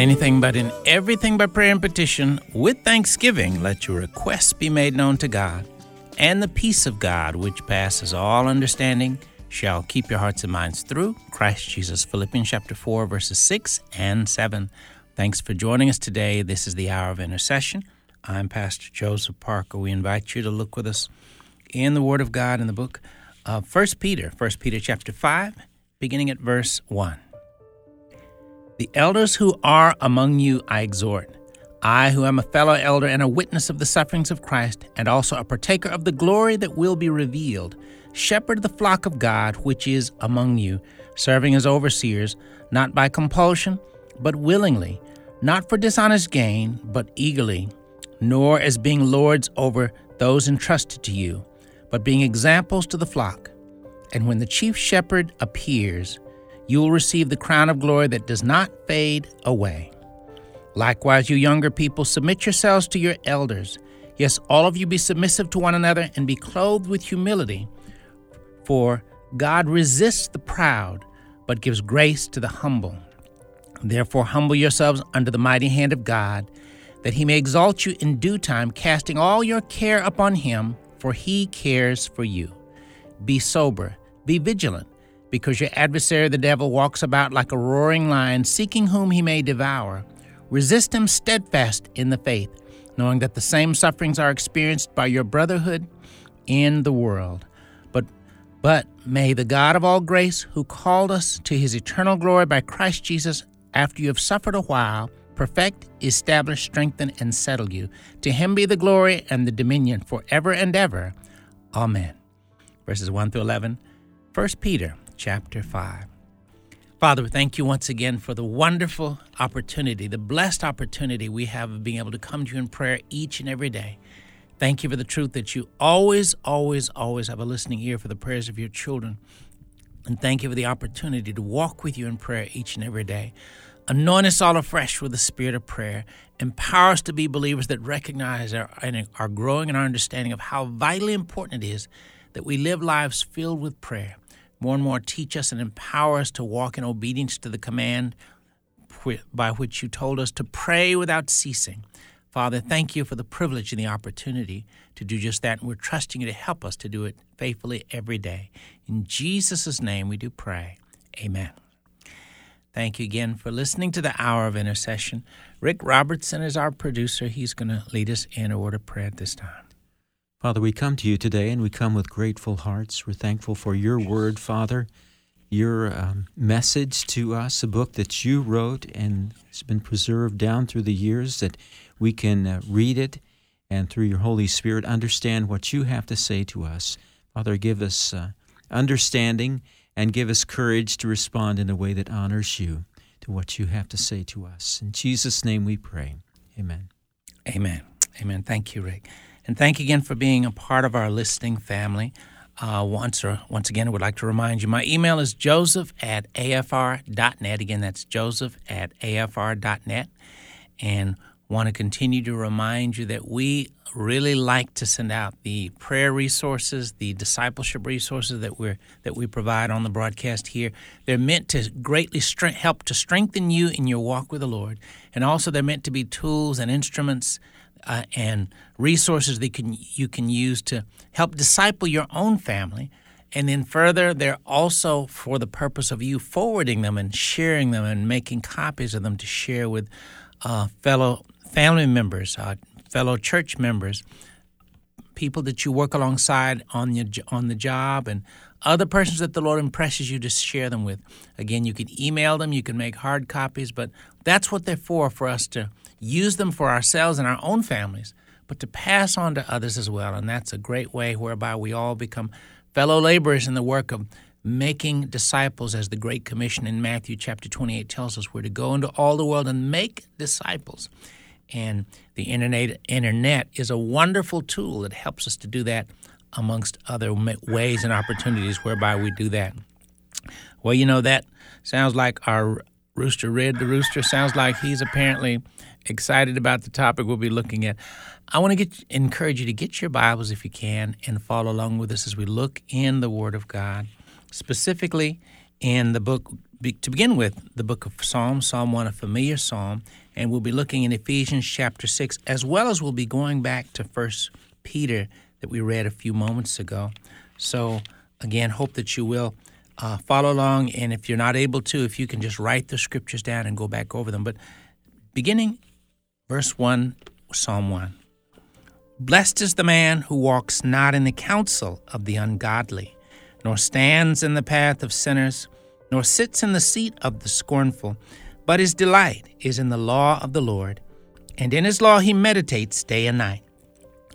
anything, but in everything by prayer and petition, with thanksgiving, let your requests be made known to God. And the peace of God, which passes all understanding, shall keep your hearts and minds through Christ Jesus. Philippians chapter 4, verses 6 and 7. Thanks for joining us today. This is the hour of intercession. I'm Pastor Joseph Parker. We invite you to look with us in the Word of God in the book of 1 Peter, 1 Peter chapter 5, beginning at verse 1. The elders who are among you I exhort, I who am a fellow elder and a witness of the sufferings of Christ, and also a partaker of the glory that will be revealed, shepherd the flock of God which is among you, serving as overseers, not by compulsion, but willingly, not for dishonest gain, but eagerly, nor as being lords over those entrusted to you, but being examples to the flock. And when the chief shepherd appears, you will receive the crown of glory that does not fade away. Likewise, you younger people, submit yourselves to your elders. Yes, all of you be submissive to one another and be clothed with humility. For God resists the proud, but gives grace to the humble. Therefore, humble yourselves under the mighty hand of God, that he may exalt you in due time, casting all your care upon him, for he cares for you. Be sober, be vigilant because your adversary the devil walks about like a roaring lion, seeking whom he may devour. Resist him steadfast in the faith, knowing that the same sufferings are experienced by your brotherhood in the world. But but may the God of all grace, who called us to his eternal glory by Christ Jesus, after you have suffered a while, perfect, establish, strengthen, and settle you. To him be the glory and the dominion forever and ever. Amen. Verses 1 through 11. 1 Peter chapter 5. Father, thank you once again for the wonderful opportunity, the blessed opportunity we have of being able to come to you in prayer each and every day. Thank you for the truth that you always, always, always have a listening ear for the prayers of your children. And thank you for the opportunity to walk with you in prayer each and every day. Anoint us all afresh with the spirit of prayer. Empower us to be believers that recognize our, and are growing in our understanding of how vitally important it is that we live lives filled with prayer more and more teach us and empower us to walk in obedience to the command by which you told us to pray without ceasing. Father, thank you for the privilege and the opportunity to do just that, and we're trusting you to help us to do it faithfully every day. In Jesus' name we do pray. Amen. Thank you again for listening to the Hour of Intercession. Rick Robertson is our producer. He's going to lead us in a word of prayer at this time. Father, we come to you today and we come with grateful hearts. We're thankful for your word, Father, your um, message to us, a book that you wrote and has been preserved down through the years that we can uh, read it and through your Holy Spirit understand what you have to say to us. Father, give us uh, understanding and give us courage to respond in a way that honors you to what you have to say to us. In Jesus' name we pray. Amen. Amen. Amen. Thank you, Rick. And thank you again for being a part of our listening family. Uh, once or once again, I would like to remind you my email is joseph at afr.net. Again, that's joseph at afr.net. And want to continue to remind you that we really like to send out the prayer resources, the discipleship resources that we that we provide on the broadcast here. They're meant to greatly help to strengthen you in your walk with the Lord, and also they're meant to be tools and instruments uh, and resources that can, you can use to help disciple your own family. And then further, they're also for the purpose of you forwarding them and sharing them and making copies of them to share with uh, fellow family members, uh, fellow church members, people that you work alongside on your on the job, and other persons that the Lord impresses you to share them with. Again, you can email them, you can make hard copies, but that's what they're for for us to use them for ourselves and our own families, but to pass on to others as well. And that's a great way whereby we all become fellow laborers in the work of making disciples, as the Great Commission in Matthew chapter 28 tells us. We're to go into all the world and make disciples. And the internet, internet is a wonderful tool that helps us to do that amongst other ways and opportunities whereby we do that. Well, you know, that sounds like our rooster, Red the Rooster, sounds like he's apparently excited about the topic we'll be looking at. I want to get encourage you to get your Bibles if you can and follow along with us as we look in the Word of God, specifically in the book to begin with, the book of Psalms, Psalm 1, a familiar psalm, and we'll be looking in Ephesians chapter 6, as well as we'll be going back to First Peter that we read a few moments ago. So, again, hope that you will uh, follow along, and if you're not able to, if you can just write the scriptures down and go back over them. But beginning verse 1, Psalm 1. Blessed is the man who walks not in the counsel of the ungodly, nor stands in the path of sinners, nor sits in the seat of the scornful, but his delight is in the law of the Lord, and in his law he meditates day and night.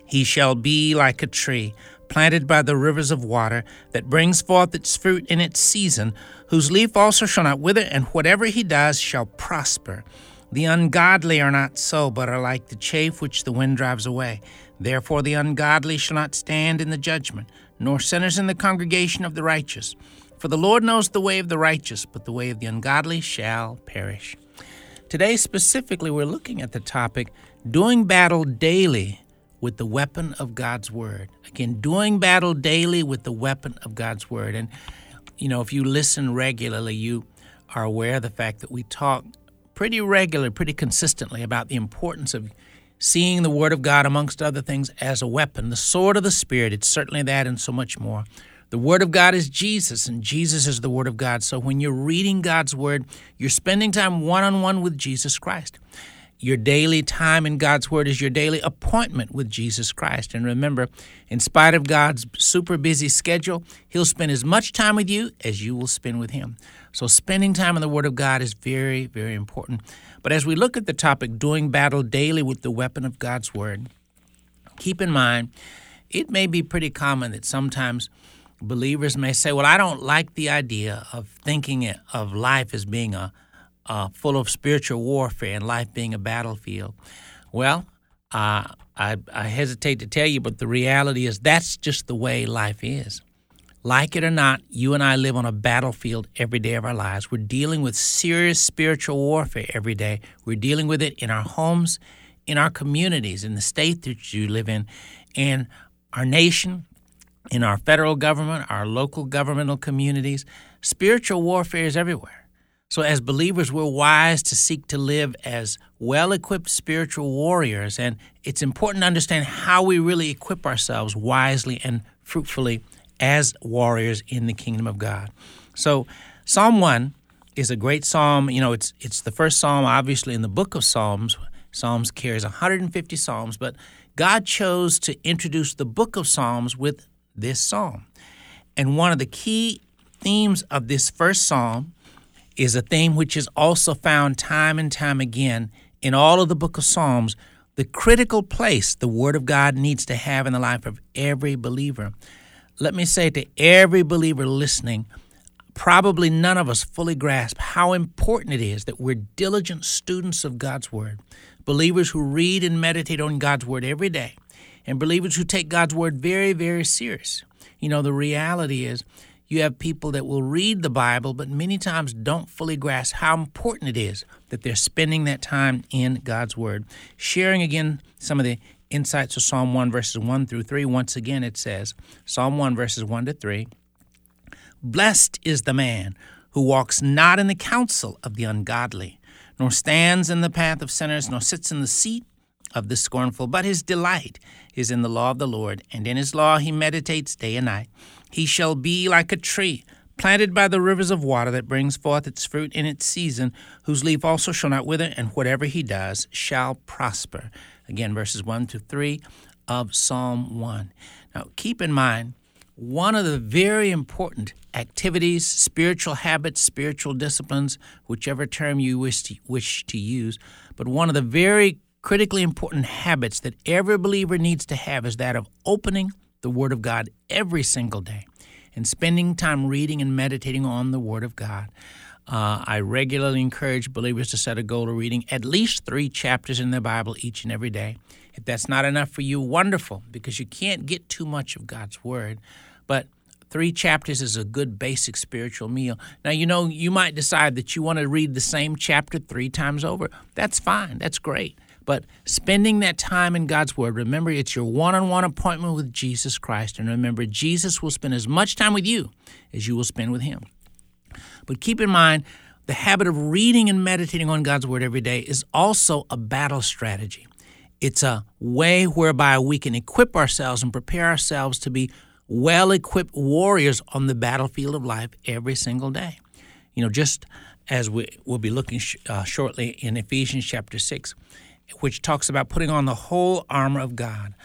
He shall be like a tree planted by the rivers of water, that brings forth its fruit in its season, whose leaf also shall not wither, and whatever he does shall prosper. The ungodly are not so, but are like the chaff which the wind drives away. Therefore the ungodly shall not stand in the judgment, nor sinners in the congregation of the righteous. For the Lord knows the way of the righteous, but the way of the ungodly shall perish. Today, specifically, we're looking at the topic doing battle daily with the weapon of God's Word. Again, doing battle daily with the weapon of God's Word. And, you know, if you listen regularly, you are aware of the fact that we talk pretty regularly, pretty consistently about the importance of seeing the Word of God, amongst other things, as a weapon. The sword of the Spirit, it's certainly that and so much more. The Word of God is Jesus, and Jesus is the Word of God. So when you're reading God's Word, you're spending time one on one with Jesus Christ. Your daily time in God's Word is your daily appointment with Jesus Christ. And remember, in spite of God's super busy schedule, He'll spend as much time with you as you will spend with Him. So, spending time in the Word of God is very, very important. But as we look at the topic, doing battle daily with the weapon of God's Word, keep in mind it may be pretty common that sometimes believers may say, Well, I don't like the idea of thinking of life as being a uh, full of spiritual warfare and life being a battlefield. Well, uh, I, I hesitate to tell you, but the reality is that's just the way life is. Like it or not, you and I live on a battlefield every day of our lives. We're dealing with serious spiritual warfare every day. We're dealing with it in our homes, in our communities, in the state that you live in, in our nation, in our federal government, our local governmental communities. Spiritual warfare is everywhere. So, as believers, we're wise to seek to live as well equipped spiritual warriors, and it's important to understand how we really equip ourselves wisely and fruitfully as warriors in the kingdom of God. So, Psalm 1 is a great psalm. You know, it's, it's the first psalm, obviously, in the book of Psalms. Psalms carries 150 psalms, but God chose to introduce the book of Psalms with this psalm. And one of the key themes of this first psalm is a theme which is also found time and time again in all of the book of Psalms, the critical place the Word of God needs to have in the life of every believer. Let me say to every believer listening, probably none of us fully grasp how important it is that we're diligent students of God's Word, believers who read and meditate on God's Word every day, and believers who take God's Word very, very serious. You know, the reality is you have people that will read the Bible, but many times don't fully grasp how important it is that they're spending that time in God's Word. Sharing again some of the insights of Psalm 1, verses 1 through 3. Once again, it says, Psalm 1, verses 1 to 3 Blessed is the man who walks not in the counsel of the ungodly, nor stands in the path of sinners, nor sits in the seat of the scornful, but his delight is in the law of the Lord, and in his law he meditates day and night. He shall be like a tree planted by the rivers of water that brings forth its fruit in its season, whose leaf also shall not wither, and whatever he does shall prosper. Again, verses 1 to 3 of Psalm 1. Now, keep in mind, one of the very important activities, spiritual habits, spiritual disciplines, whichever term you wish to, wish to use, but one of the very critically important habits that every believer needs to have is that of opening the Word of God every single day and spending time reading and meditating on the Word of God. Uh, I regularly encourage believers to set a goal of reading at least three chapters in the Bible each and every day. If that's not enough for you, wonderful, because you can't get too much of God's Word. But three chapters is a good basic spiritual meal. Now, you know, you might decide that you want to read the same chapter three times over. That's fine, that's great. But spending that time in God's Word, remember it's your one on one appointment with Jesus Christ. And remember, Jesus will spend as much time with you as you will spend with Him. But keep in mind, the habit of reading and meditating on God's Word every day is also a battle strategy. It's a way whereby we can equip ourselves and prepare ourselves to be well equipped warriors on the battlefield of life every single day. You know, just as we will be looking sh- uh, shortly in Ephesians chapter 6, which talks about putting on the whole armor of God.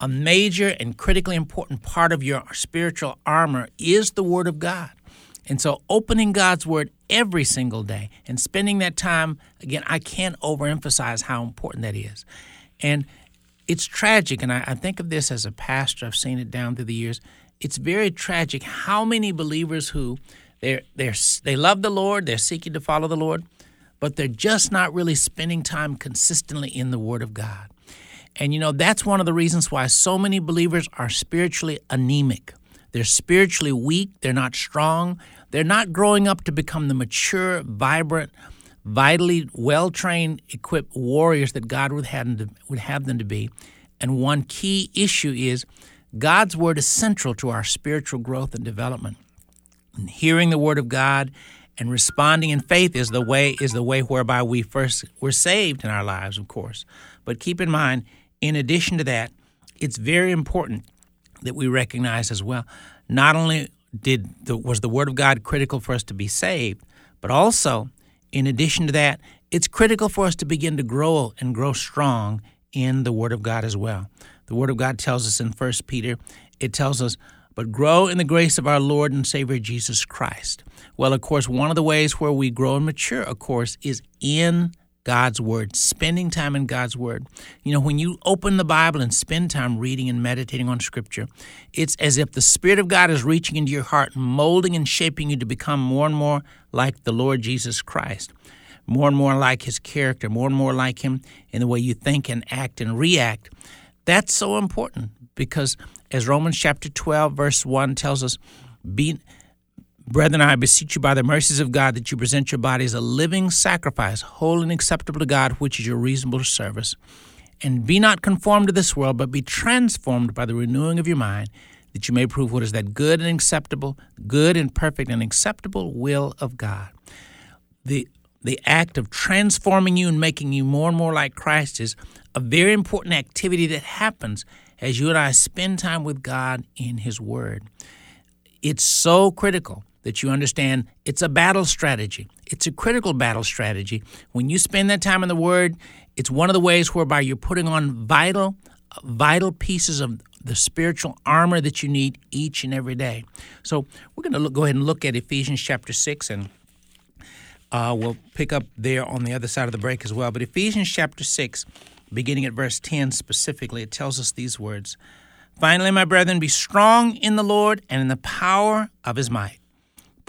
A major and critically important part of your spiritual armor is the Word of God. And so, opening God's Word every single day and spending that time, again, I can't overemphasize how important that is. And it's tragic, and I, I, think of this as a pastor, I've seen it down through the years. It's very tragic how many believers who they're, they're, they love the Lord, they're seeking to follow the Lord, but they're just not really spending time consistently in the Word of God. And you know, that's one of the reasons why so many believers are spiritually anemic. They're spiritually weak, they're not strong, they're not growing up to become the mature, vibrant, vitally well trained, equipped warriors that God would have, them to be. And one key issue is God's Word is central to our spiritual growth and development. And hearing the Word of God and responding in faith is the way is the way whereby we first were saved in our lives, of course. But keep in mind, in addition to that, it's very important that we recognize as well. Not only did the, was the Word of God critical for us to be saved, but also, in addition to that, it's critical for us to begin to grow and grow strong in the Word of God as well. The Word of God tells us in 1 Peter, it tells us, but grow in the grace of our Lord and Savior Jesus Christ. Well, of course, one of the ways where we grow and mature, of course, is in God's Word, spending time in God's Word. You know, when you open the Bible and spend time reading and meditating on Scripture, it's as if the Spirit of God is reaching into your heart, molding and shaping you to become more and more like the Lord Jesus Christ, more and more like His character, more and more like Him in the way you think and act and react. That's so important because, as Romans chapter 12, verse 1 tells us, be Brethren, I beseech you by the mercies of God that you present your body as a living sacrifice, holy and acceptable to God, which is your reasonable service. And be not conformed to this world, but be transformed by the renewing of your mind, that you may prove what is that good and acceptable, good and perfect and acceptable will of God. The the act of transforming you and making you more and more like Christ is a very important activity that happens as you and I spend time with God in His Word. It's so critical that you understand it's a battle strategy. It's a critical battle strategy. When you spend that time in the Word, it's one of the ways whereby you're putting on vital, vital pieces of the spiritual armor that you need each and every day. So we're going to look, go ahead and look at Ephesians chapter 6, and uh, we'll pick up there on the other side of the break as well. But Ephesians chapter 6, beginning at verse 10 specifically, it tells us these words Finally, my brethren, be strong in the Lord and in the power of his might.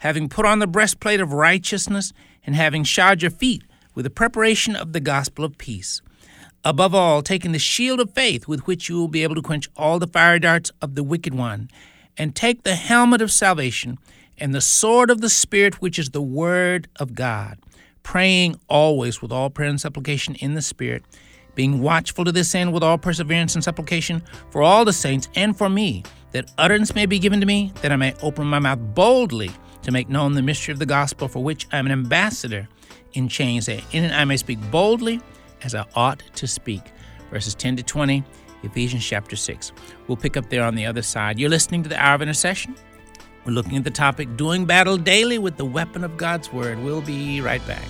having put on the breastplate of righteousness, and having shod your feet with the preparation of the gospel of peace. Above all, taking the shield of faith with which you will be able to quench all the fiery darts of the wicked one, and take the helmet of salvation and the sword of the Spirit, which is the word of God, praying always with all prayer and supplication in the Spirit, being watchful to this end with all perseverance and supplication for all the saints and for me, that utterance may be given to me, that I may open my mouth boldly to make known the mystery of the gospel for which I am an ambassador in chains, that in it I may speak boldly as I ought to speak. Verses 10 to 20, Ephesians chapter 6. We'll pick up there on the other side. You're listening to the Hour of Intercession. We're looking at the topic Doing Battle Daily with the Weapon of God's Word. We'll be right back.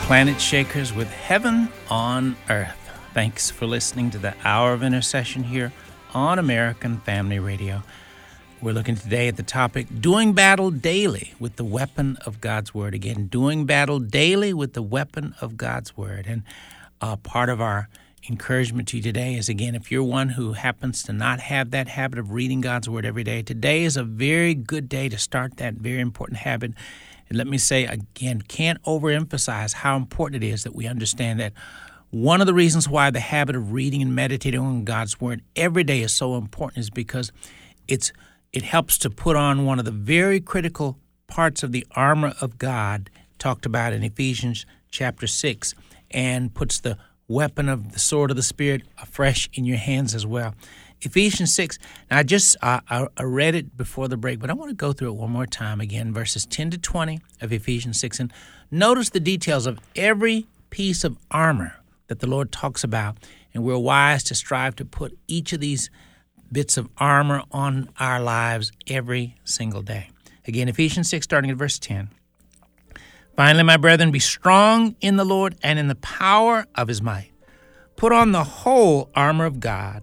Planet Shakers with Heaven on Earth. Thanks for listening to the Hour of Intercession here on American Family Radio. We're looking today at the topic Doing Battle Daily with the Weapon of God's Word. Again, doing battle daily with the weapon of God's Word. And uh, part of our encouragement to you today is again, if you're one who happens to not have that habit of reading God's Word every day, today is a very good day to start that very important habit. And let me say again, can't overemphasize how important it is that we understand that one of the reasons why the habit of reading and meditating on God's Word every day is so important is because it's it helps to put on one of the very critical parts of the armor of God talked about in Ephesians chapter 6 and puts the weapon of the sword of the Spirit afresh in your hands as well. Ephesians 6. Now, I just uh, I read it before the break, but I want to go through it one more time again, verses 10 to 20 of Ephesians 6. And notice the details of every piece of armor that the Lord talks about. And we're wise to strive to put each of these bits of armor on our lives every single day. Again, Ephesians 6, starting at verse 10. Finally, my brethren, be strong in the Lord and in the power of his might. Put on the whole armor of God,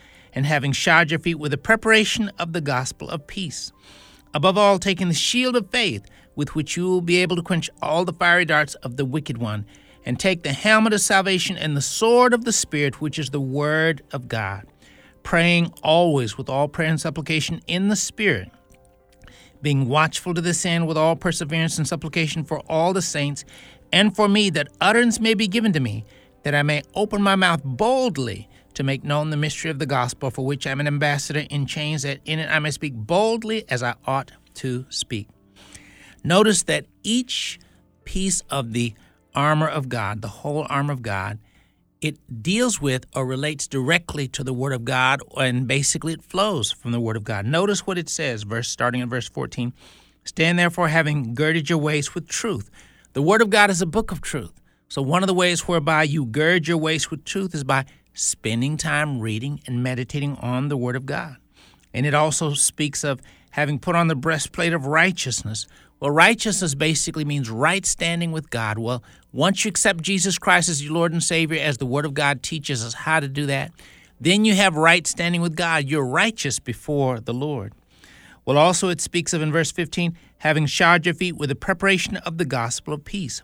and having shod your feet with the preparation of the gospel of peace. Above all, taking the shield of faith, with which you will be able to quench all the fiery darts of the wicked one, and take the helmet of salvation and the sword of the Spirit, which is the word of God praying always with all prayer and supplication in the Spirit, being watchful to this end with all perseverance and supplication for all the saints, and for me, that utterance may be given to me, that I may open my mouth boldly to make known the mystery of the gospel, for which I am an ambassador in chains, that in it I may speak boldly as I ought to speak. Notice that each piece of the armor of God, the whole armor of God, it deals with or relates directly to the Word of God, and basically it flows from the Word of God. Notice what it says, verse starting in verse 14. Stand therefore, having girded your waist with truth. The Word of God is a book of truth. So one of the ways whereby you gird your waist with truth is by spending time reading and meditating on the Word of God. And it also speaks of having put on the breastplate of righteousness, well, righteousness basically means right standing with God. Well, once you accept Jesus Christ as your Lord and Savior, as the Word of God teaches us how to do that, then you have right standing with God. You're righteous before the Lord. Well, also it speaks of in verse 15, having shod your feet with the preparation of the gospel of peace.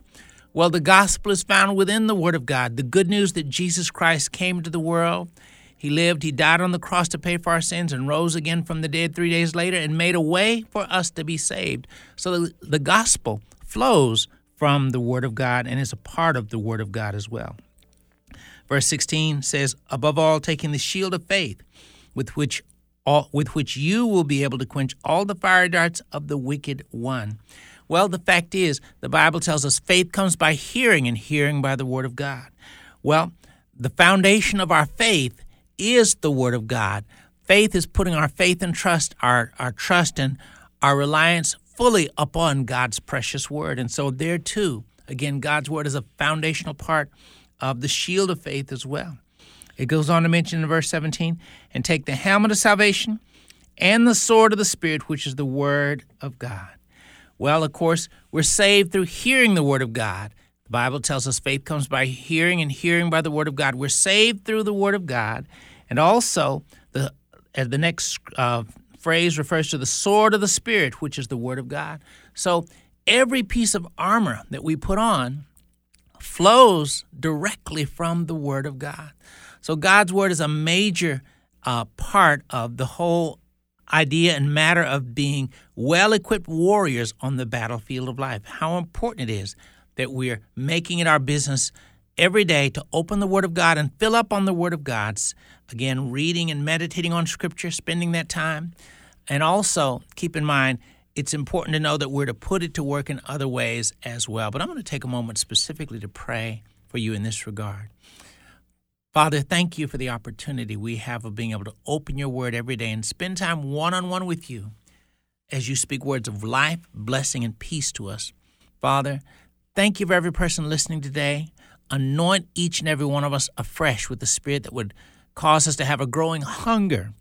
Well, the gospel is found within the Word of God. The good news that Jesus Christ came to the world he lived, he died on the cross to pay for our sins, and rose again from the dead three days later and made a way for us to be saved. So the, the gospel flows from the Word of God and is a part of the Word of God as well. Verse 16 says, Above all, taking the shield of faith, with which all, with which you will be able to quench all the fire darts of the wicked one. Well, the fact is, the Bible tells us faith comes by hearing, and hearing by the Word of God. Well, the foundation of our faith is the Word of God. Faith is putting our faith and trust, our, our trust and our reliance fully upon God's precious Word. And so, there too, again, God's Word is a foundational part of the shield of faith as well. It goes on to mention in verse 17, and take the helmet of salvation and the sword of the Spirit, which is the Word of God. Well, of course, we're saved through hearing the Word of God. The Bible tells us faith comes by hearing, and hearing by the Word of God. We're saved through the Word of God. And also, the, uh, the next uh, phrase refers to the sword of the Spirit, which is the Word of God. So every piece of armor that we put on flows directly from the Word of God. So God's Word is a major uh, part of the whole idea and matter of being well equipped warriors on the battlefield of life. How important it is that we're making it our business every day to open the Word of God and fill up on the Word of God. Again, reading and meditating on Scripture, spending that time. And also, keep in mind, it's important to know that we're to put it to work in other ways as well. But I'm going to take a moment specifically to pray for you in this regard. Father, thank you for the opportunity we have of being able to open your word every day and spend time one on one with you as you speak words of life, blessing, and peace to us. Father, thank you for every person listening today. Anoint each and every one of us afresh with the Spirit that would cause us to have a growing hunger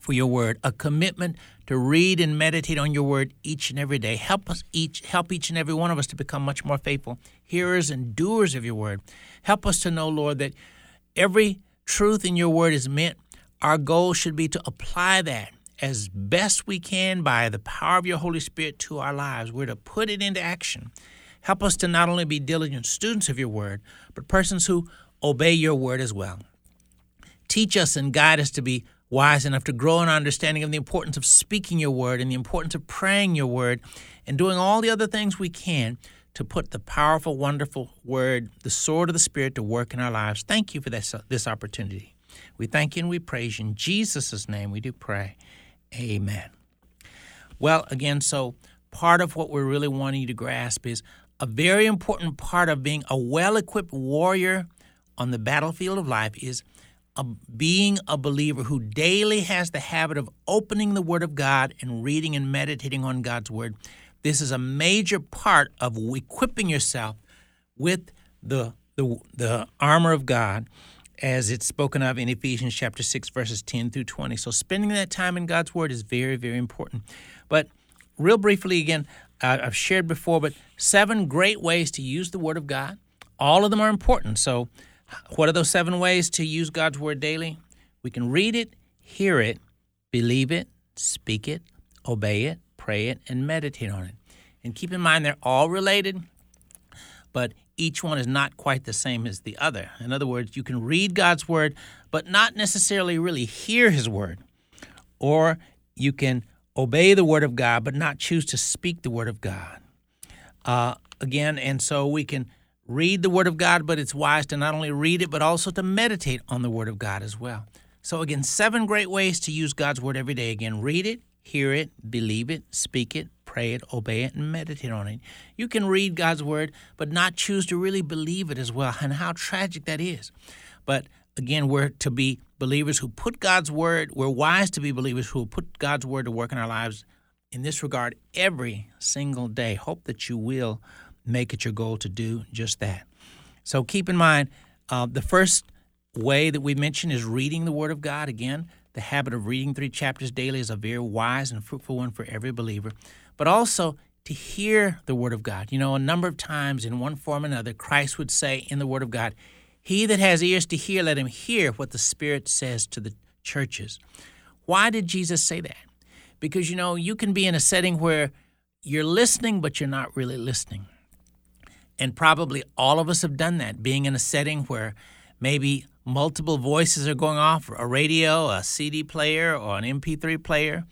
for your word, a commitment to read and meditate on your word each and every day. Help us each, help each and every one of us to become much more faithful hearers and doers of your word. Help us to know, Lord, that every truth in your word is meant. Our goal should be to apply that as best we can by the power of your Holy Spirit to our lives. We're to put it into action. Help us to not only be diligent students of your word, but persons who obey your word as well. Teach us and guide us to be wise enough to grow in our understanding of the importance of speaking your word and the importance of praying your word and doing all the other things we can to put the powerful, wonderful word, the sword of the Spirit, to work in our lives. Thank you for this, uh, this opportunity. We thank you and we praise you. In Jesus' name we do pray. Amen. Well, again, so part of what we're really wanting you to grasp is a very important part of being a well equipped warrior on the battlefield of life is a, being a believer who daily has the habit of opening the Word of God and reading and meditating on God's Word. This is a major part of equipping yourself with the, the, the armor of God as it's spoken of in Ephesians chapter 6, verses 10 through 20. So, spending that time in God's Word is very, very important. But, real briefly, again, I've shared before, but seven great ways to use the Word of God. All of them are important. So, what are those seven ways to use God's Word daily? We can read it, hear it, believe it, speak it, obey it, pray it, and meditate on it. And keep in mind, they're all related, but each one is not quite the same as the other. In other words, you can read God's Word, but not necessarily really hear His Word. Or you can obey the Word of God, but not choose to speak the Word of God. Uh, again, and so we can read the Word of God, but it's wise to not only read it, but also to meditate on the Word of God as well. So, again, seven great ways to use God's Word every day. Again, read it, hear it, believe it, speak it, pray it, obey it, and meditate on it. You can read God's Word, but not choose to really believe it as well, and how tragic that is. But again, we're to be believers who put God's Word, we're wise to be believers who put God's Word to work in our lives in this regard every single day. Hope that you will make it your goal to do just that. So keep in mind, uh, the first way that we mentioned is reading the Word of God. Again, the habit of reading three chapters daily is a very wise and fruitful one for every believer, but also to hear the Word of God. You know, a number of times in one form or another, Christ would say in the Word of God, He that has ears to hear, let him hear what the Spirit says to the churches. Why did Jesus say that? Because, you know, you can be in a setting where you're listening, but you're not really listening. And probably all of us have done that, being in a setting where maybe multiple voices are going off a radio, a CD player, or an MP3 player,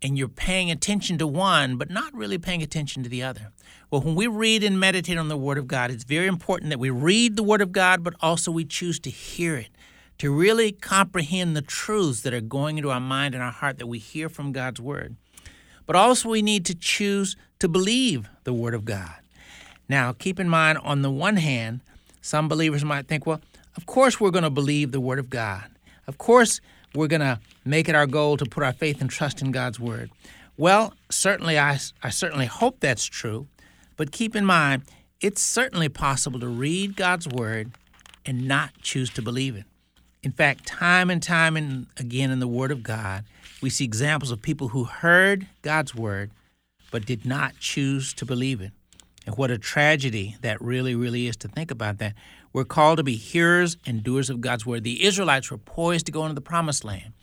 and you're paying attention to one, but not really paying attention to the other. Well, when we read and meditate on the Word of God, it's very important that we read the Word of God, but also we choose to hear it, to really comprehend the truths that are going into our mind and our heart that we hear from God's Word. But also, we need to choose to believe the Word of God. Now, keep in mind, on the one hand, some believers might think, well, of course we're going to believe the Word of God. Of course we're going to make it our goal to put our faith and trust in God's Word. Well, certainly, I, I certainly hope that's true, but keep in mind, it's certainly possible to read God's Word and not choose to believe it. In fact, time and time and again in the Word of God, we see examples of people who heard God's Word but did not choose to believe it. And what a tragedy that really, really is to think about that. We're called to be hearers and doers of God's word. The Israelites were poised to go into the promised land,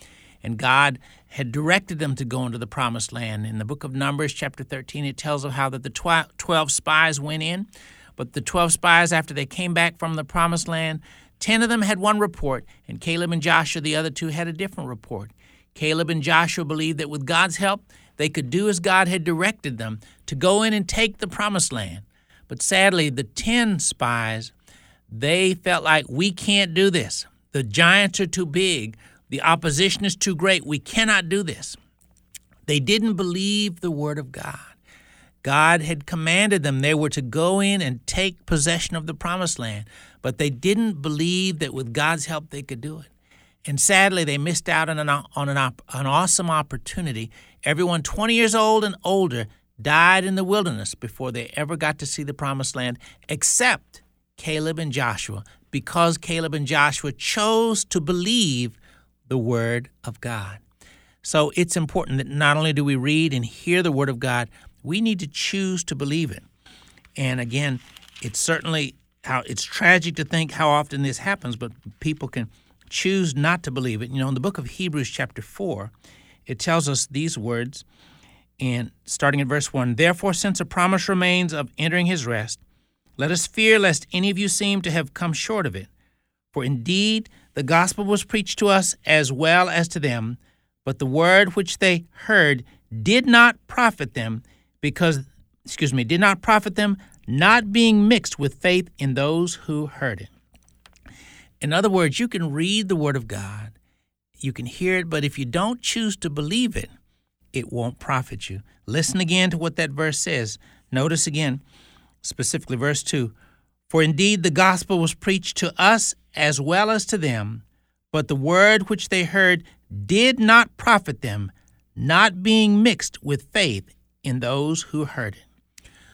and God had directed them to go into the promised land. In the book of Numbers, chapter 13, it tells of how that the 12 spies went in, but the 12 spies, after they came back from the promised land, 10 of them had one report, and Caleb and Joshua, the other two, had a different report. Caleb and Joshua believed that with God's help, they could do as God had directed them to go in and take the promised land. But sadly, the 10 spies, they felt like we can't do this. The giants are too big. The opposition is too great. We cannot do this. They didn't believe the word of God. God had commanded them they were to go in and take possession of the promised land, but they didn't believe that with God's help they could do it. And sadly, they missed out on an, on an, an awesome opportunity. Everyone 20 years old and older died in the wilderness before they ever got to see the promised land, except Caleb and Joshua, because Caleb and Joshua chose to believe the word of God. So it's important that not only do we read and hear the word of God, we need to choose to believe it. And again, it's certainly how it's tragic to think how often this happens, but people can choose not to believe it. You know, in the book of Hebrews, chapter 4, it tells us these words, and starting at verse 1 Therefore, since a promise remains of entering his rest, let us fear lest any of you seem to have come short of it. For indeed, the gospel was preached to us as well as to them, but the word which they heard did not profit them because, excuse me, did not profit them, not being mixed with faith in those who heard it. In other words, you can read the Word of God, you can hear it, but if you don't choose to believe it, it won't profit you. Listen again to what that verse says. Notice again, specifically verse 2 For indeed the gospel was preached to us as well as to them, but the word which they heard did not profit them, not being mixed with faith in those who heard it.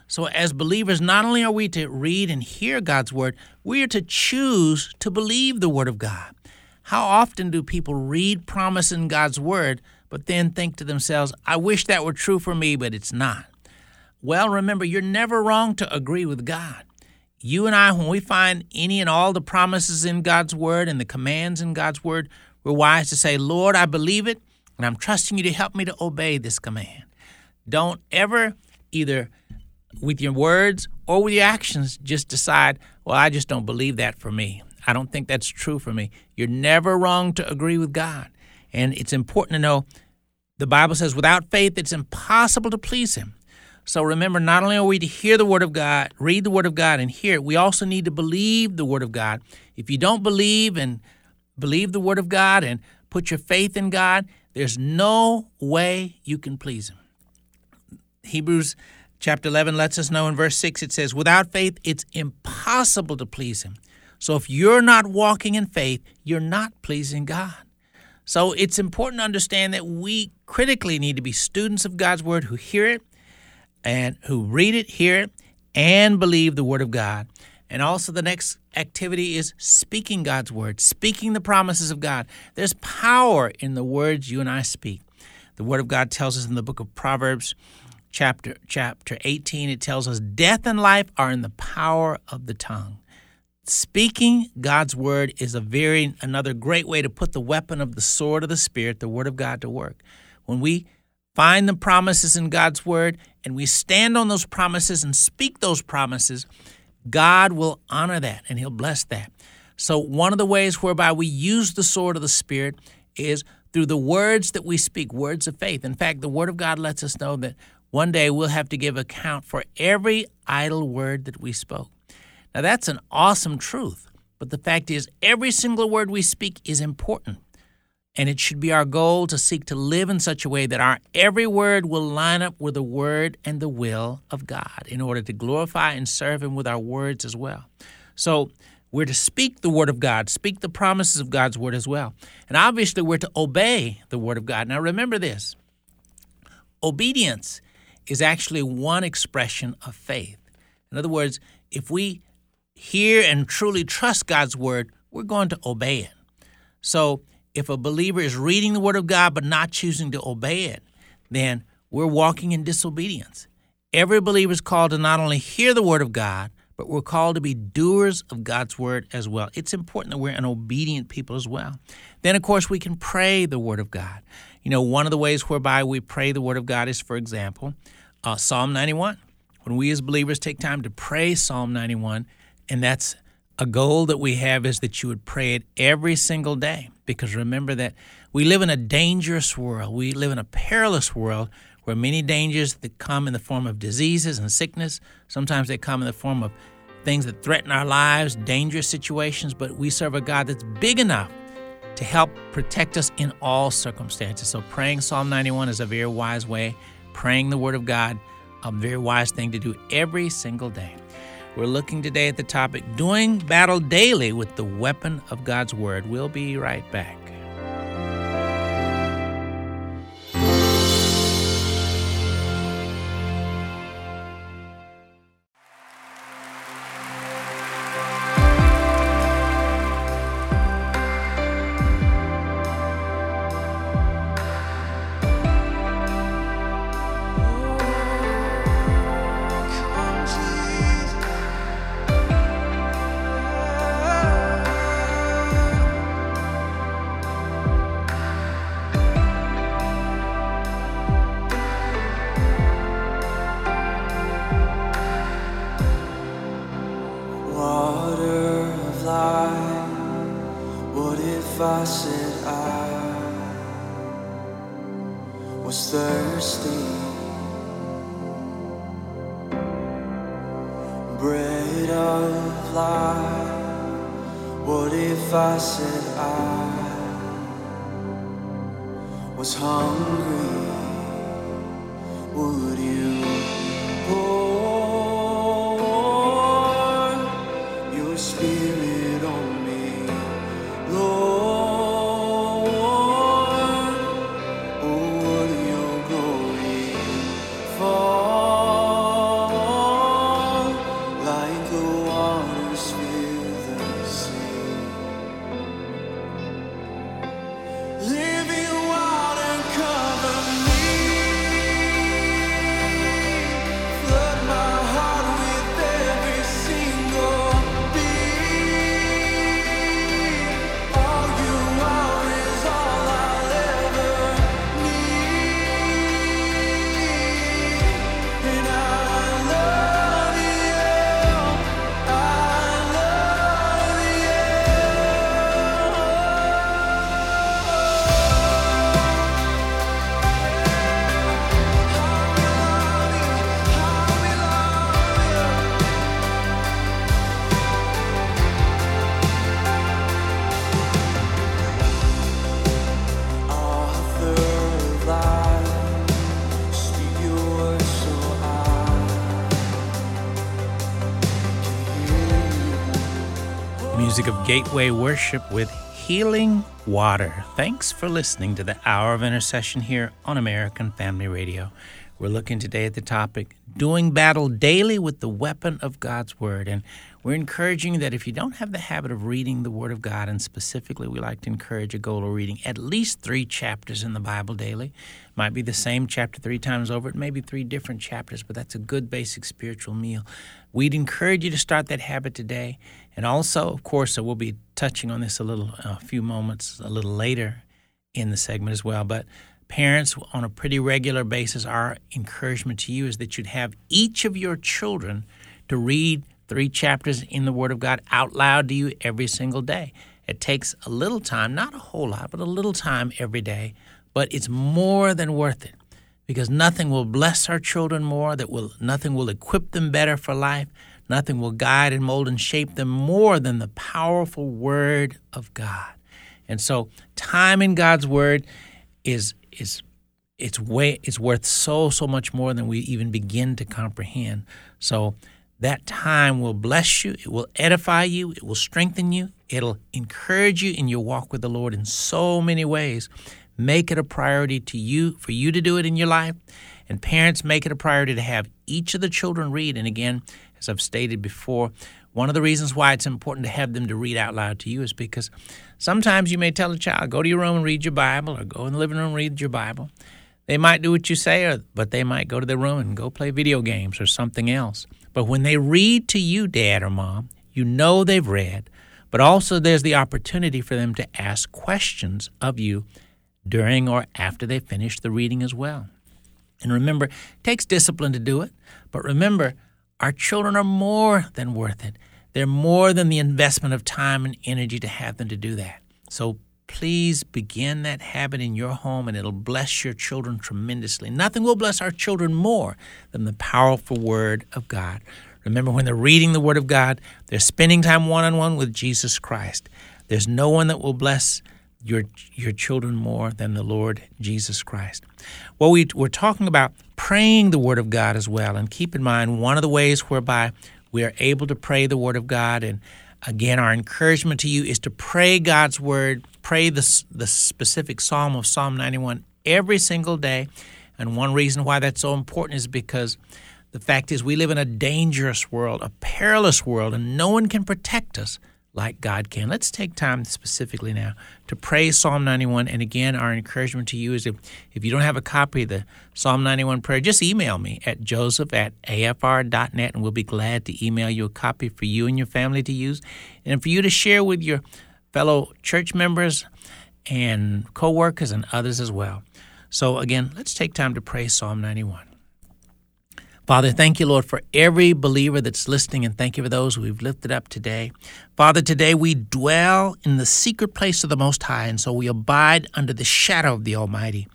So, as believers, not only are we to read and hear God's word, we are to choose to believe the word of God. How often do people read promise in God's word, but then think to themselves, I wish that were true for me, but it's not? Well, remember, you're never wrong to agree with God. You and I, when we find any and all the promises in God's word and the commands in God's word, we're wise to say, Lord, I believe it, and I'm trusting you to help me to obey this command. Don't ever either with your words or with your actions just decide, well, I just don't believe that for me. I don't think that's true for me. You're never wrong to agree with God. And it's important to know the Bible says, without faith, it's impossible to please Him. So remember, not only are we to hear the Word of God, read the Word of God, and hear it, we also need to believe the Word of God. If you don't believe and believe the Word of God and put your faith in God, there's no way you can please Him. Hebrews chapter 11 lets us know in verse 6 it says, Without faith, it's impossible to please Him. So if you're not walking in faith, you're not pleasing God. So it's important to understand that we critically need to be students of God's Word who hear it and who read it, hear it, and believe the Word of God. And also, the next activity is speaking God's Word, speaking the promises of God. There's power in the words you and I speak. The Word of God tells us in the book of Proverbs, chapter chapter 18 it tells us death and life are in the power of the tongue speaking god's word is a very another great way to put the weapon of the sword of the spirit the word of god to work when we find the promises in god's word and we stand on those promises and speak those promises god will honor that and he'll bless that so one of the ways whereby we use the sword of the spirit is through the words that we speak words of faith in fact the word of god lets us know that one day we'll have to give account for every idle word that we spoke. Now, that's an awesome truth, but the fact is, every single word we speak is important. And it should be our goal to seek to live in such a way that our every word will line up with the word and the will of God in order to glorify and serve Him with our words as well. So, we're to speak the word of God, speak the promises of God's word as well. And obviously, we're to obey the word of God. Now, remember this obedience is actually one expression of faith. In other words, if we hear and truly trust God's word, we're going to obey it. So, if a believer is reading the word of God but not choosing to obey it, then we're walking in disobedience. Every believer is called to not only hear the word of God, but we're called to be doers of God's word as well. It's important that we're an obedient people as well. Then, of course, we can pray the word of God. You know, one of the ways whereby we pray the word of God is, for example, uh, Psalm 91. When we as believers take time to pray Psalm 91, and that's a goal that we have is that you would pray it every single day. Because remember that we live in a dangerous world. We live in a perilous world where many dangers that come in the form of diseases and sickness, sometimes they come in the form of things that threaten our lives, dangerous situations, but we serve a God that's big enough to help protect us in all circumstances. So praying Psalm 91 is a very wise way praying the Word of God a very wise thing to do every single day. We're looking today at the topic Doing Battle Daily with the Weapon of God's Word. We'll be right back. Music of Gateway Worship with Healing Water. Thanks for listening to the Hour of Intercession here on American Family Radio. We're looking today at the topic Doing Battle Daily with the Weapon of God's Word. And we're encouraging that if you don't have the habit of reading the Word of God, and specifically we like to encourage a goal of reading at least three chapters in the Bible daily, might be the same chapter three times over, it may be three different chapters, but that's a good basic spiritual meal. We'd encourage you to start that habit today. And also, of course, we'll be touching on this a little, a few moments a little later in the segment as well. But parents, on a pretty regular basis, our encouragement to you is that you'd have each of your children to read three chapters in the Word of God out loud to you every single day. It takes a little time, not a whole lot, but a little time every day, but it's more than worth it because nothing will bless our children more that will nothing will equip them better for life Nothing will guide and mold and shape them more than the powerful Word of God. And so, time in God's Word is is it's way it's worth so so much more than we even begin to comprehend. So that time will bless you, it will edify you, it will strengthen you, it'll encourage you in your walk with the Lord in so many ways. Make it a priority to you for you to do it in your life. And parents, make it a priority to have each of the children read. And again, as I've stated before, one of the reasons why it's important to have them to read out loud to you is because sometimes you may tell a child, go to your room and read your Bible, or go in the living room and read your Bible. They might do what you say, or, but they might go to their room and go play video games or something else. But when they read to you, dad or mom, you know they've read, but also there's the opportunity for them to ask questions of you during or after they finish the reading as well. And remember, it takes discipline to do it, but remember, our children are more than worth it. They're more than the investment of time and energy to have them to do that. So please begin that habit in your home and it'll bless your children tremendously. Nothing will bless our children more than the powerful Word of God. Remember, when they're reading the Word of God, they're spending time one on one with Jesus Christ. There's no one that will bless your your children more than the Lord Jesus Christ. Well, we, we're talking about praying the Word of God as well, and keep in mind one of the ways whereby we are able to pray the Word of God. And again, our encouragement to you is to pray God's Word, pray the the specific Psalm of Psalm 91 every single day. And one reason why that's so important is because the fact is we live in a dangerous world, a perilous world, and no one can protect us like God can. Let's take time specifically now to pray Psalm 91. And again, our encouragement to you is if, if you don't have a copy of the Psalm 91 prayer, just email me at joseph at afr.net and we'll be glad to email you a copy for you and your family to use and for you to share with your fellow church members and co workers and others as well. So, again, let's take time to pray Psalm 91. Father, thank you, Lord, for every believer that's listening, and thank you for those we've lifted up today. Father, today we dwell in the secret place of the Most High, and so we abide under the shadow of the Almighty.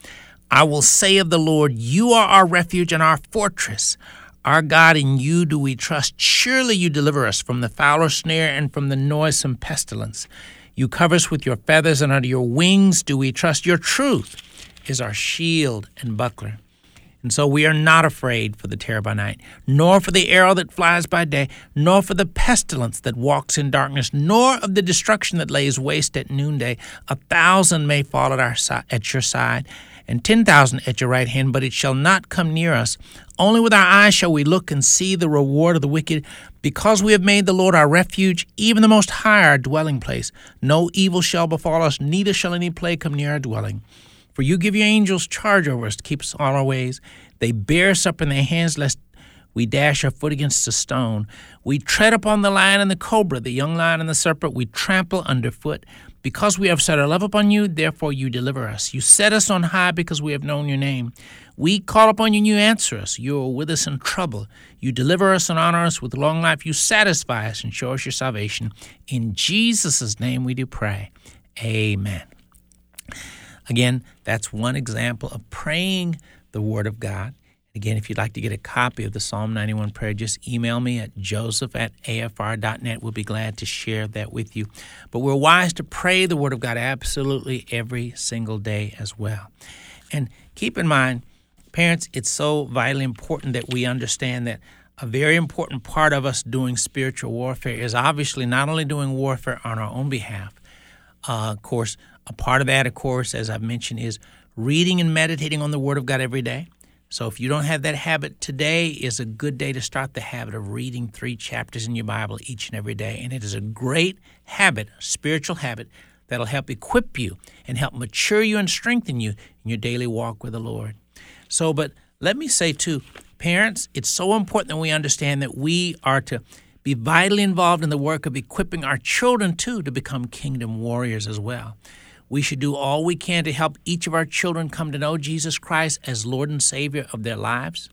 I will say of the Lord, You are our refuge and our fortress. Our God, in you do we trust. Surely you deliver us from the fowler snare and from the noisome pestilence. You cover us with your feathers, and under your wings do we trust. Your truth is our shield and buckler. And so we are not afraid for the terror by night, nor for the arrow that flies by day, nor for the pestilence that walks in darkness, nor of the destruction that lays waste at noonday. A thousand may fall at our si- at your side, and ten thousand at your right hand, but it shall not come near us. Only with our eyes shall we look and see the reward of the wicked, because we have made the Lord our refuge, even the Most High our dwelling place. No evil shall befall us, neither shall any plague come near our dwelling. For you give your angels charge over us to keep us on our ways. They bear us up in their hands, lest we dash our foot against a stone. We tread upon the lion and the cobra, the young lion and the serpent, we trample underfoot. Because we have set our love upon you, therefore you deliver us. You set us on high because we have known your name. We call upon you and you answer us. You are with us in trouble. You deliver us and honor us with long life. You satisfy us and show us your salvation. In Jesus' name we do pray. Amen. Again, that's one example of praying the Word of God. Again, if you'd like to get a copy of the Psalm 91 prayer, just email me at joseph at afr.net. We'll be glad to share that with you. But we're wise to pray the Word of God absolutely every single day as well. And keep in mind, parents, it's so vitally important that we understand that a very important part of us doing spiritual warfare is obviously not only doing warfare on our own behalf, uh, of course, a part of that, of course, as I've mentioned, is reading and meditating on the Word of God every day. So if you don't have that habit, today is a good day to start the habit of reading three chapters in your Bible each and every day. And it is a great habit, spiritual habit, that'll help equip you and help mature you and strengthen you in your daily walk with the Lord. So, but let me say too, parents, it's so important that we understand that we are to be vitally involved in the work of equipping our children too to become kingdom warriors as well. We should do all we can to help each of our children come to know Jesus Christ as Lord and Savior of their lives.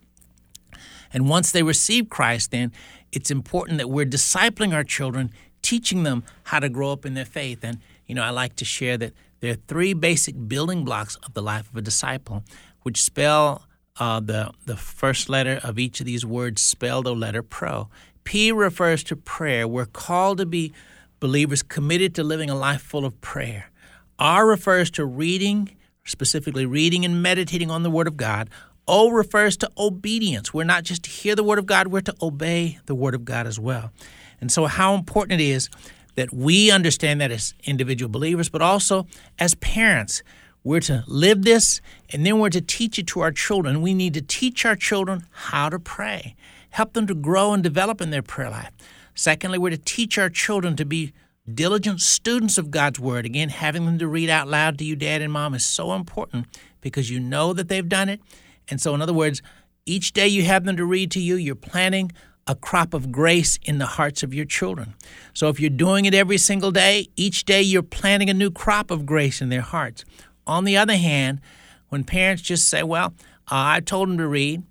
And once they receive Christ, then it's important that we're discipling our children, teaching them how to grow up in their faith. And, you know, I like to share that there are three basic building blocks of the life of a disciple, which spell uh, the, the first letter of each of these words, spell the letter pro. P refers to prayer. We're called to be believers committed to living a life full of prayer. R refers to reading, specifically reading and meditating on the Word of God. O refers to obedience. We're not just to hear the Word of God, we're to obey the Word of God as well. And so, how important it is that we understand that as individual believers, but also as parents. We're to live this and then we're to teach it to our children. We need to teach our children how to pray, help them to grow and develop in their prayer life. Secondly, we're to teach our children to be diligent students of God's Word. Again, having them to read out loud to you, dad and mom, is so important because you know that they've done it. And so, in other words, each day you have them to read to you, you're planting a crop of grace in the hearts of your children. So, if you're doing it every single day, each day you're planting a new crop of grace in their hearts. On the other hand, when parents just say, Well, I told them to read,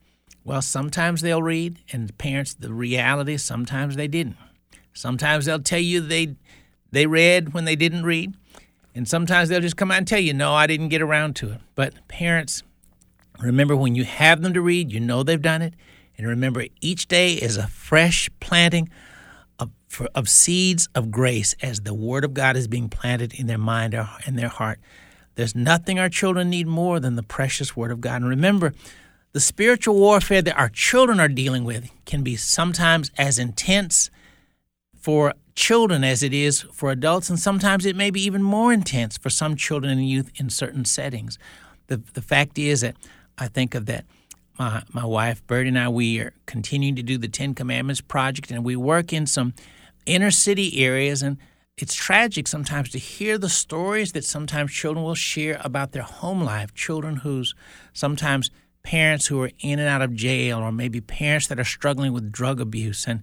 well, sometimes they'll read, and parents, the reality, sometimes they didn't. Sometimes they'll tell you they they read when they didn't read. And sometimes they'll just come out and tell you, no, I didn't get around to it. But parents, remember when you have them to read, you know they've done it. And remember, each day is a fresh planting of, for, of seeds of grace as the Word of God is being planted in their mind uh, and their heart. There's nothing our children need more than the precious Word of God. And remember, the spiritual warfare that our children are dealing with can be sometimes as intense for children as it is for adults, and sometimes it may be even more intense for some children and youth in certain settings. The, the fact is that I think of that. My, my wife, Bert, and I, we are continuing to do the Ten Commandments project, and we work in some inner city areas. And it's tragic sometimes to hear the stories that sometimes children will share about their home life. Children whose sometimes parents who are in and out of jail, or maybe parents that are struggling with drug abuse. And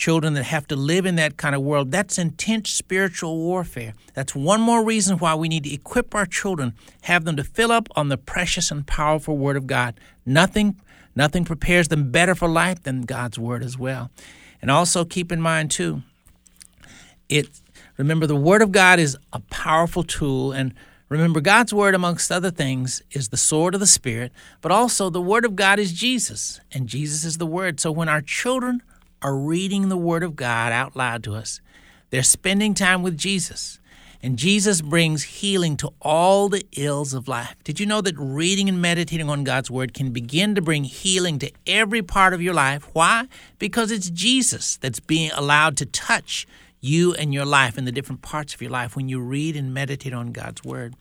children that have to live in that kind of world. That's intense spiritual warfare. That's one more reason why we need to equip our children, have them to fill up on the precious and powerful Word of God. Nothing, nothing prepares them better for life than God's Word as well. And also keep in mind too, it remember the Word of God is a powerful tool and Remember, God's Word, amongst other things, is the sword of the Spirit, but also the Word of God is Jesus, and Jesus is the Word. So when our children are reading the Word of God out loud to us. They're spending time with Jesus. And Jesus brings healing to all the ills of life. Did you know that reading and meditating on God's Word can begin to bring healing to every part of your life? Why? Because it's Jesus that's being allowed to touch you and your life in the different parts of your life when you read and meditate on God's Word.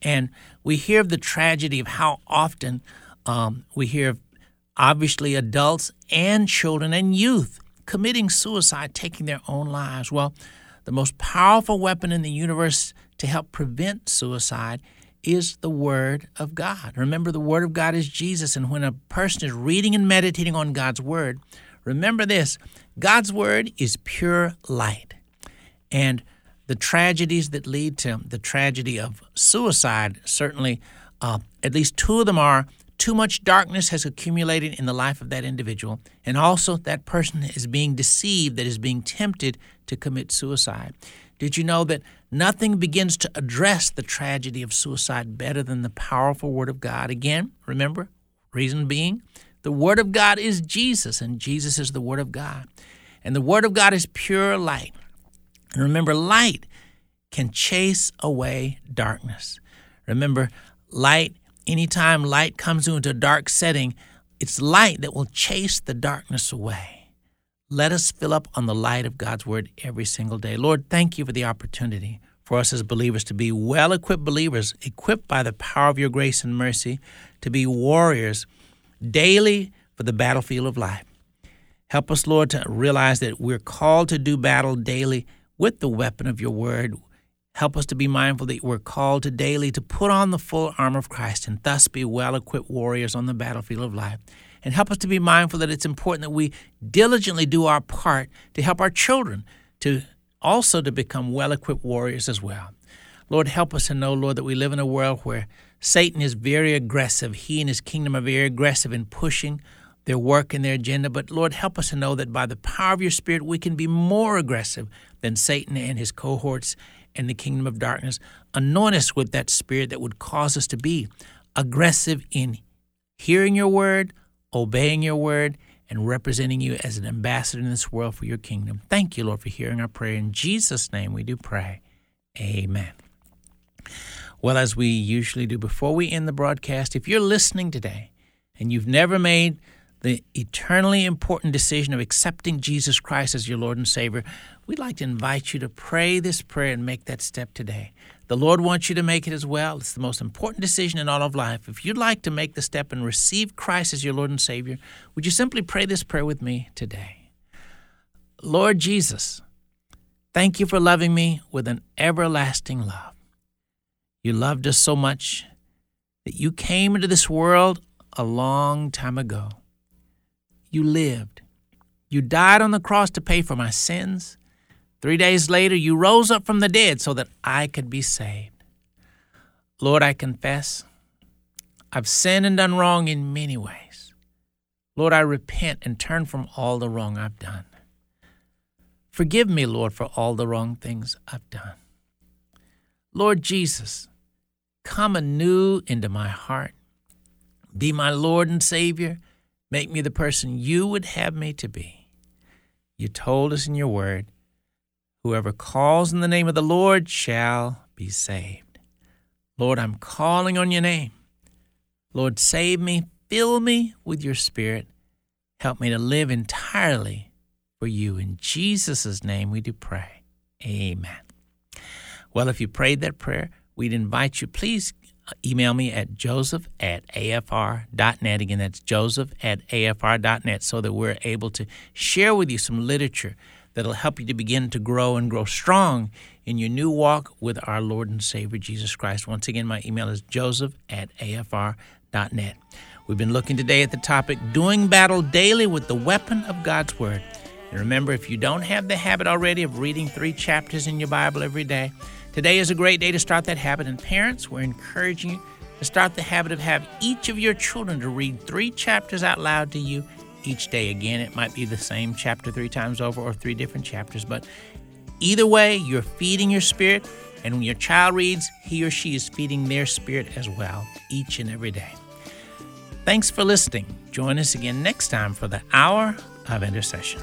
And we hear of the tragedy of how often um, we hear of obviously adults and children and youth committing suicide, taking their own lives. Well, the most powerful weapon in the universe to help prevent suicide is the Word of God. Remember, the Word of God is Jesus, and when a person is reading and meditating on God's Word, remember this God's Word is pure light. And the tragedies that lead to the tragedy of suicide, certainly, uh, at least two of them are too much darkness has accumulated in the life of that individual, and also that person is being deceived, that is being tempted to commit suicide. Did you know that nothing begins to address the tragedy of suicide better than the powerful Word of God? Again, remember, reason being, the Word of God is Jesus, and Jesus is the Word of God. And the Word of God is pure light. And remember, light can chase away darkness. Remember, light anytime light comes into a dark setting, it's light that will chase the darkness away. Let us fill up on the light of God's Word every single day. Lord, thank you for the opportunity for us as believers to be well equipped believers, equipped by the power of your grace and mercy, to be warriors daily for the battlefield of life. Help us, Lord, to realize that we're called to do battle daily with the weapon of your word, Help us to be mindful that we're called to daily to put on the full armor of Christ and thus be well equipped warriors on the battlefield of life. And help us to be mindful that it's important that we diligently do our part to help our children to also to become well equipped warriors as well. Lord, help us to know, Lord, that we live in a world where Satan is very aggressive. He and his kingdom are very aggressive in pushing their work and their agenda. But Lord, help us to know that by the power of your Spirit, we can be more aggressive than Satan and his cohorts in the kingdom of darkness. Anoint us with that spirit that would cause us to be aggressive in hearing your word, obeying your word, and representing you as an ambassador in this world for your kingdom. Thank you, Lord, for hearing our prayer. In Jesus' name we do pray. Amen. Well, as we usually do before we end the broadcast, if you're listening today and you've never made the eternally important decision of accepting Jesus Christ as your Lord and Savior, we'd like to invite you to pray this prayer and make that step today. The Lord wants you to make it as well. It's the most important decision in all of life. If you'd like to make the step and receive Christ as your Lord and Savior, would you simply pray this prayer with me today? Lord Jesus, thank you for loving me with an everlasting love. You loved us so much that you came into this world a long time ago you lived. You died on the cross to pay for my sins. Three days later, you rose up from the dead so that I could be saved. Lord, I confess I've sinned and done wrong in many ways. Lord, I repent and turn from all the wrong I've done. Forgive me, Lord, for all the wrong things I've done. Lord Jesus, come anew into my heart. Be my Lord and Savior Make me the person you would have me to be. You told us in your word, whoever calls in the name of the Lord shall be saved. Lord, I'm calling on your name. Lord, save me, fill me with your spirit. Help me to live entirely for you. In Jesus' name we do pray. Amen. Well, if you prayed that prayer, we'd invite you, please email me at joseph at afr.net. Again, that's joseph at afr.net so that we're able to share with you some literature that'll help you to begin to grow and grow strong in your new walk with our Lord and Savior Jesus Christ. Once again, my email is joseph at afr.net. We've been looking today at the topic Doing Battle Daily with the Weapon of God's Word. And remember, if you don't have the habit already of reading three chapters in your Bible every day, today is a great day to start that habit. And parents, we're encouraging you to start the habit of having each of your children to read three chapters out loud to you each day. Again, it might be the same chapter three times over or three different chapters, but either way, you're feeding your spirit. And when your child reads, he or she is feeding their spirit as well each and every day. Thanks for listening. Join us again next time for the Hour of Intercession.